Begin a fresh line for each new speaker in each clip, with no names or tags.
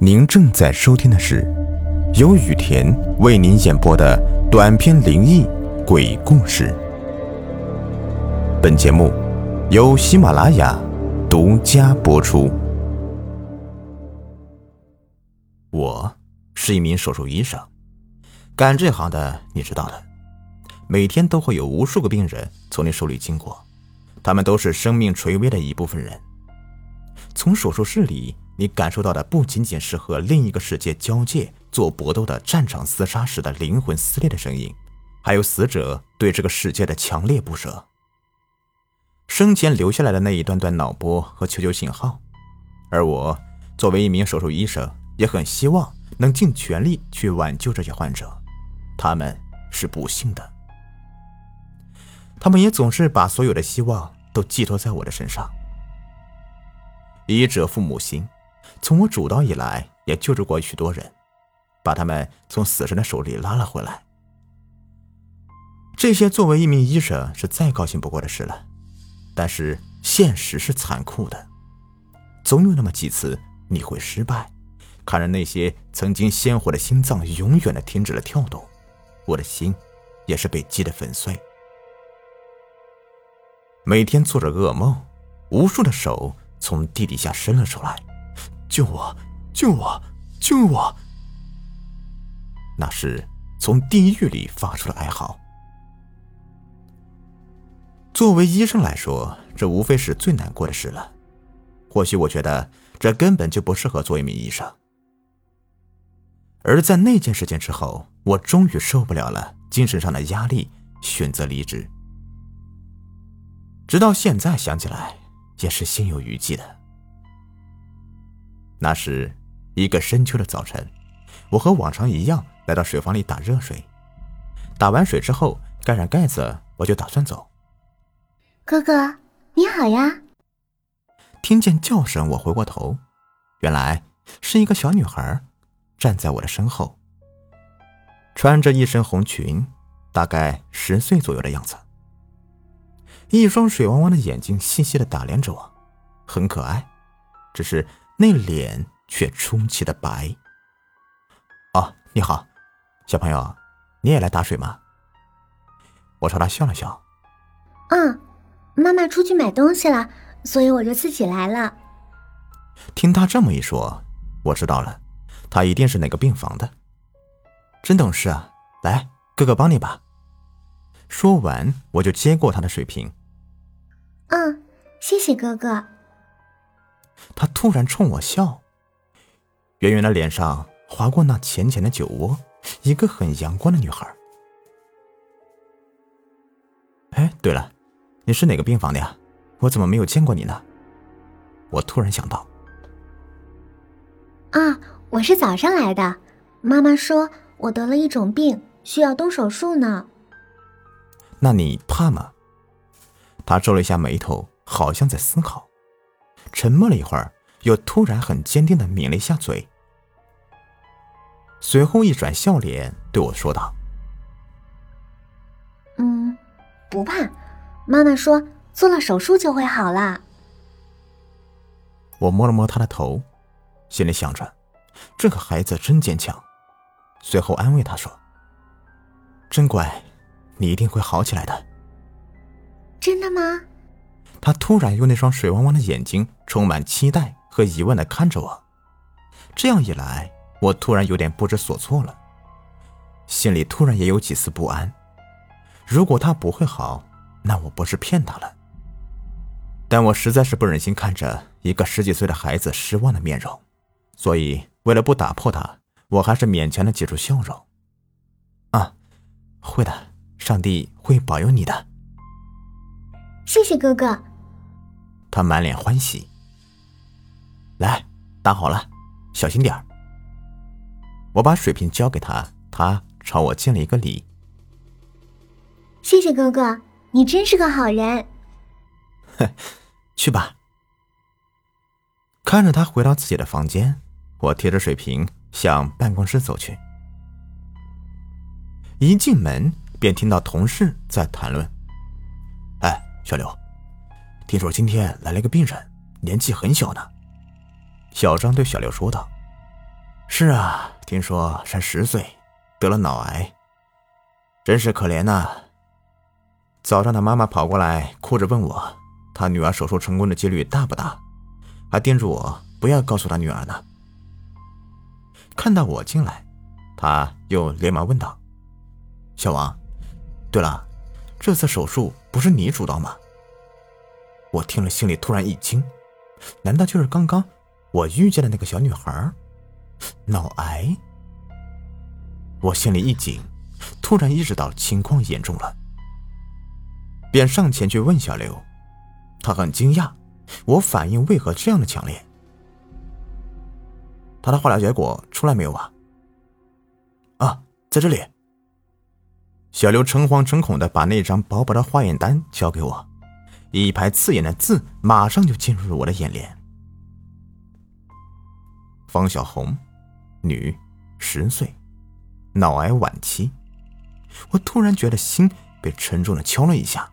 您正在收听的是由雨田为您演播的短篇灵异鬼故事。本节目由喜马拉雅独家播出。我是一名手术医生，干这行的你知道的，每天都会有无数个病人从你手里经过，他们都是生命垂危的一部分人。从手术室里。你感受到的不仅仅是和另一个世界交界做搏斗的战场厮杀时的灵魂撕裂的声音，还有死者对这个世界的强烈不舍。生前留下来的那一段段脑波和求救信号，而我作为一名手术医生，也很希望能尽全力去挽救这些患者。他们是不幸的，他们也总是把所有的希望都寄托在我的身上。医者父母心。从我主刀以来，也救助过许多人，把他们从死神的手里拉了回来。这些作为一名医生是再高兴不过的事了，但是现实是残酷的，总有那么几次你会失败，看着那些曾经鲜活的心脏永远的停止了跳动，我的心也是被击得粉碎。每天做着噩梦，无数的手从地底下伸了出来。救我！救我！救我！那是从地狱里发出的哀嚎。作为医生来说，这无非是最难过的事了。或许我觉得这根本就不适合做一名医生。而在那件事情之后，我终于受不了了精神上的压力，选择离职。直到现在想起来，也是心有余悸的。那是一个深秋的早晨，我和往常一样来到水房里打热水。打完水之后，盖上盖子，我就打算走。
哥哥，你好呀！
听见叫声，我回过头，原来是一个小女孩站在我的身后，穿着一身红裙，大概十岁左右的样子，一双水汪汪的眼睛细细的打量着我，很可爱，只是。那脸却出奇的白。哦，你好，小朋友，你也来打水吗？我朝他笑了笑。
嗯，妈妈出去买东西了，所以我就自己来了。
听他这么一说，我知道了，他一定是哪个病房的。真懂事啊！来，哥哥帮你吧。说完，我就接过他的水瓶。
嗯，谢谢哥哥。
他突然冲我笑，圆圆的脸上划过那浅浅的酒窝，一个很阳光的女孩。哎，对了，你是哪个病房的呀？我怎么没有见过你呢？我突然想到。
啊，我是早上来的。妈妈说我得了一种病，需要动手术呢。
那你怕吗？他皱了一下眉头，好像在思考。沉默了一会儿，又突然很坚定的抿了一下嘴，随后一转笑脸对我说道：“
嗯，不怕，妈妈说做了手术就会好啦。”
我摸了摸他的头，心里想着，这个孩子真坚强。随后安慰他说：“真乖，你一定会好起来的。”
真的吗？
他突然用那双水汪汪的眼睛，充满期待和疑问的看着我。这样一来，我突然有点不知所措了，心里突然也有几丝不安。如果他不会好，那我不是骗他了。但我实在是不忍心看着一个十几岁的孩子失望的面容，所以为了不打破他，我还是勉强的挤出笑容。啊，会的，上帝会保佑你的。
谢谢哥哥。
他满脸欢喜。来，打好了，小心点儿。我把水瓶交给他，他朝我敬了一个礼。
谢谢哥哥，你真是个好人。
哼，去吧。看着他回到自己的房间，我提着水瓶向办公室走去。一进门便听到同事在谈论：“哎。”小刘，听说今天来了个病人，年纪很小呢。小张对小刘说道：“是啊，听说才十岁，得了脑癌，真是可怜呐。早上，他妈妈跑过来，哭着问我，他女儿手术成功的几率大不大，还叮嘱我不要告诉他女儿呢。看到我进来，他又连忙问道：“小王，对了，这次手术不是你主刀吗？”我听了，心里突然一惊，难道就是刚刚我遇见的那个小女孩？脑癌？我心里一紧，突然意识到情况严重了。便上前去问小刘，他很惊讶，我反应为何这样的强烈？他的化疗结果出来没有啊？啊，在这里。小刘诚惶诚恐的把那张薄薄的化验单交给我，一排刺眼的字马上就进入了我的眼帘：方小红，女，十岁，脑癌晚期。我突然觉得心被沉重的敲了一下。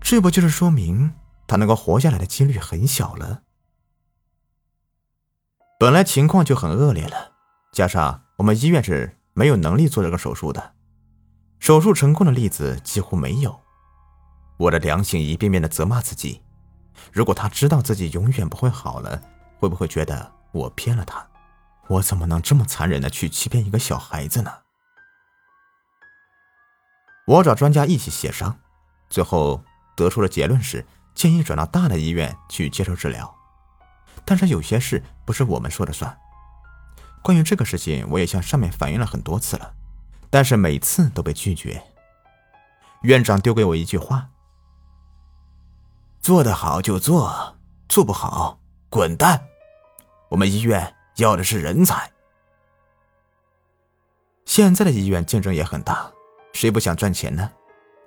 这不就是说明他能够活下来的几率很小了？本来情况就很恶劣了，加上我们医院是没有能力做这个手术的，手术成功的例子几乎没有。我的良心一遍遍的责骂自己：如果他知道自己永远不会好了，会不会觉得我骗了他？我怎么能这么残忍的去欺骗一个小孩子呢？我找专家一起协商，最后。得出的结论是建议转到大的医院去接受治疗，但是有些事不是我们说了算。关于这个事情，我也向上面反映了很多次了，但是每次都被拒绝。院长丢给我一句话：“做得好就做，做不好滚蛋。我们医院要的是人才。”现在的医院竞争也很大，谁不想赚钱呢？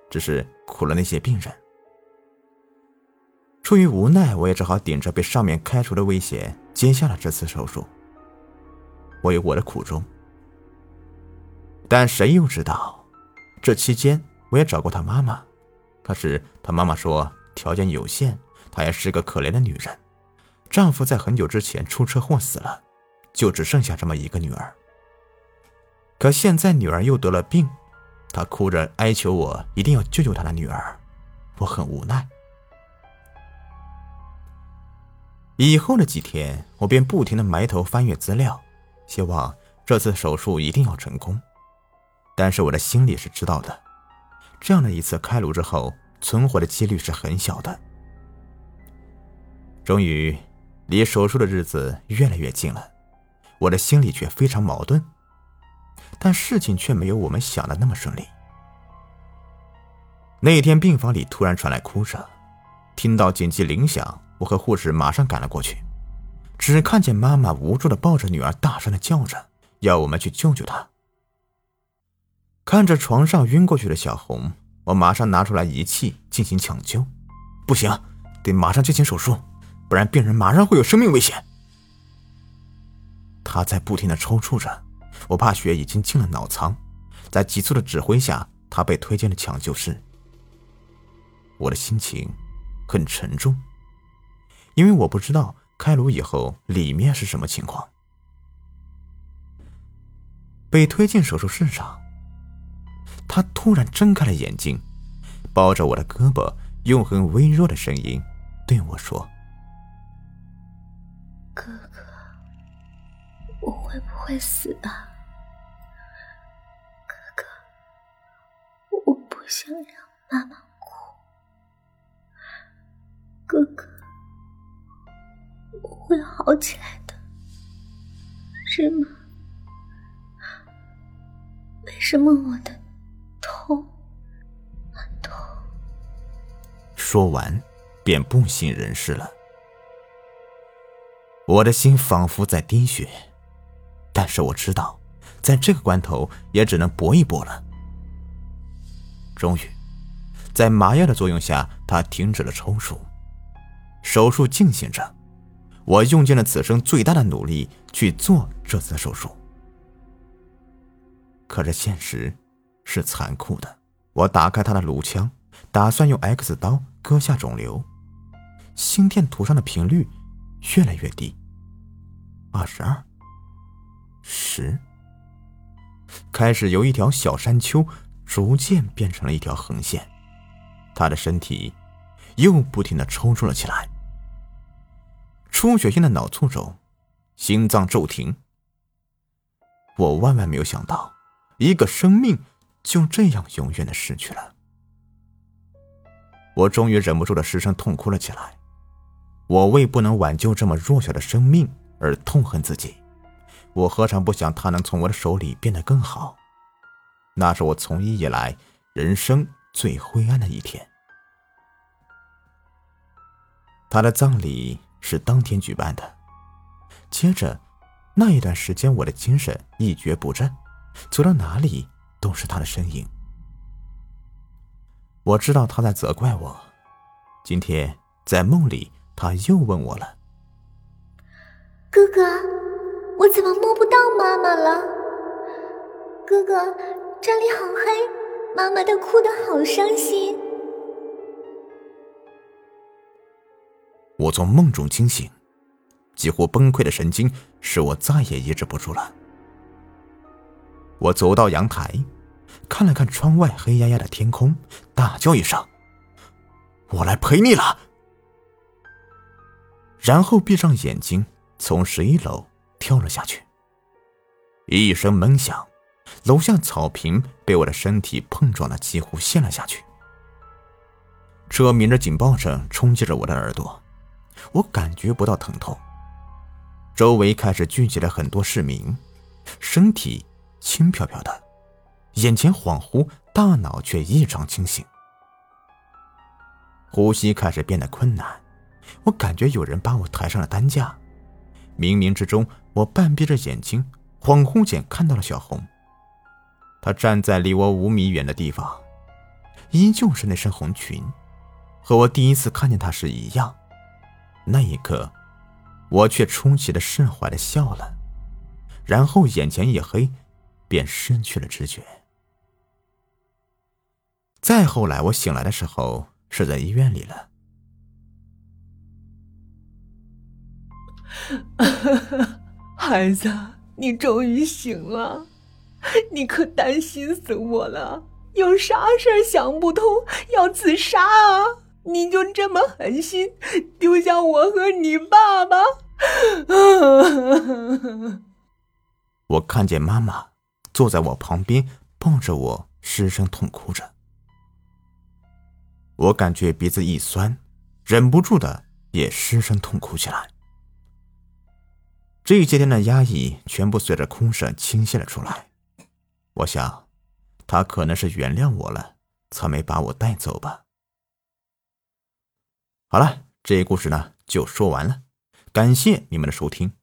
只是苦了那些病人。出于无奈，我也只好顶着被上面开除的威胁接下了这次手术。我有我的苦衷，但谁又知道，这期间我也找过他妈妈，可是他妈妈说条件有限，她也是个可怜的女人，丈夫在很久之前出车祸死了，就只剩下这么一个女儿。可现在女儿又得了病，她哭着哀求我一定要救救她的女儿，我很无奈。以后的几天，我便不停的埋头翻阅资料，希望这次手术一定要成功。但是我的心里是知道的，这样的一次开颅之后，存活的几率是很小的。终于，离手术的日子越来越近了，我的心里却非常矛盾。但事情却没有我们想的那么顺利。那天病房里突然传来哭声，听到紧急铃响。我和护士马上赶了过去，只看见妈妈无助的抱着女儿，大声的叫着，要我们去救救她。看着床上晕过去的小红，我马上拿出来仪器进行抢救。不行，得马上进行手术，不然病人马上会有生命危险。他在不停的抽搐着，我怕血已经进了脑舱，在急促的指挥下，他被推进了抢救室。我的心情很沉重。因为我不知道开颅以后里面是什么情况。被推进手术室上，他突然睁开了眼睛，抱着我的胳膊，用很微弱的声音对我说：“
哥哥，我会不会死啊？哥哥，我不想让妈妈哭。哥哥。”我会好起来的，是吗？为什么我的
说完，便不省人事了。我的心仿佛在滴血，但是我知道，在这个关头也只能搏一搏了。终于，在麻药的作用下，他停止了抽搐，手术进行着。我用尽了此生最大的努力去做这次手术，可是现实是残酷的。我打开他的颅腔，打算用 X 刀割下肿瘤，心电图上的频率越来越低，二十二，十，开始由一条小山丘逐渐变成了一条横线，他的身体又不停的抽搐了起来。出血性的脑卒中，心脏骤停。我万万没有想到，一个生命就这样永远的失去了。我终于忍不住的失声痛哭了起来。我为不能挽救这么弱小的生命而痛恨自己。我何尝不想他能从我的手里变得更好？那是我从医以来人生最灰暗的一天。他的葬礼是当天举办的，接着那一段时间，我的精神一蹶不振，走到哪里都是他的身影。我知道他在责怪我。今天在梦里，他又问我了：“
哥哥，我怎么摸不到妈妈了？哥哥，这里好黑，妈妈她哭得好伤心。”
我从梦中惊醒，几乎崩溃的神经使我再也抑制不住了。我走到阳台，看了看窗外黑压压的天空，大叫一声：“我来陪你了！”然后闭上眼睛，从十一楼跳了下去。一声闷响，楼下草坪被我的身体碰撞的几乎陷了下去。车鸣着警报声冲击着我的耳朵。我感觉不到疼痛。周围开始聚集了很多市民，身体轻飘飘的，眼前恍惚，大脑却异常清醒。呼吸开始变得困难，我感觉有人把我抬上了担架。冥冥之中，我半闭着眼睛，恍惚间看到了小红。她站在离我五米远的地方，依旧是那身红裙，和我第一次看见她时一样。那一刻，我却出奇的释怀的笑了，然后眼前一黑，便失去了知觉。再后来，我醒来的时候是在医院里了。
孩子，你终于醒了，你可担心死我了，有啥事想不通要自杀啊？你就这么狠心丢下我和你爸爸？
我看见妈妈坐在我旁边，抱着我失声痛哭着。我感觉鼻子一酸，忍不住的也失声痛哭起来。这些天的压抑全部随着哭声倾泻了出来。我想，他可能是原谅我了，才没把我带走吧。好了，这一故事呢就说完了，感谢你们的收听。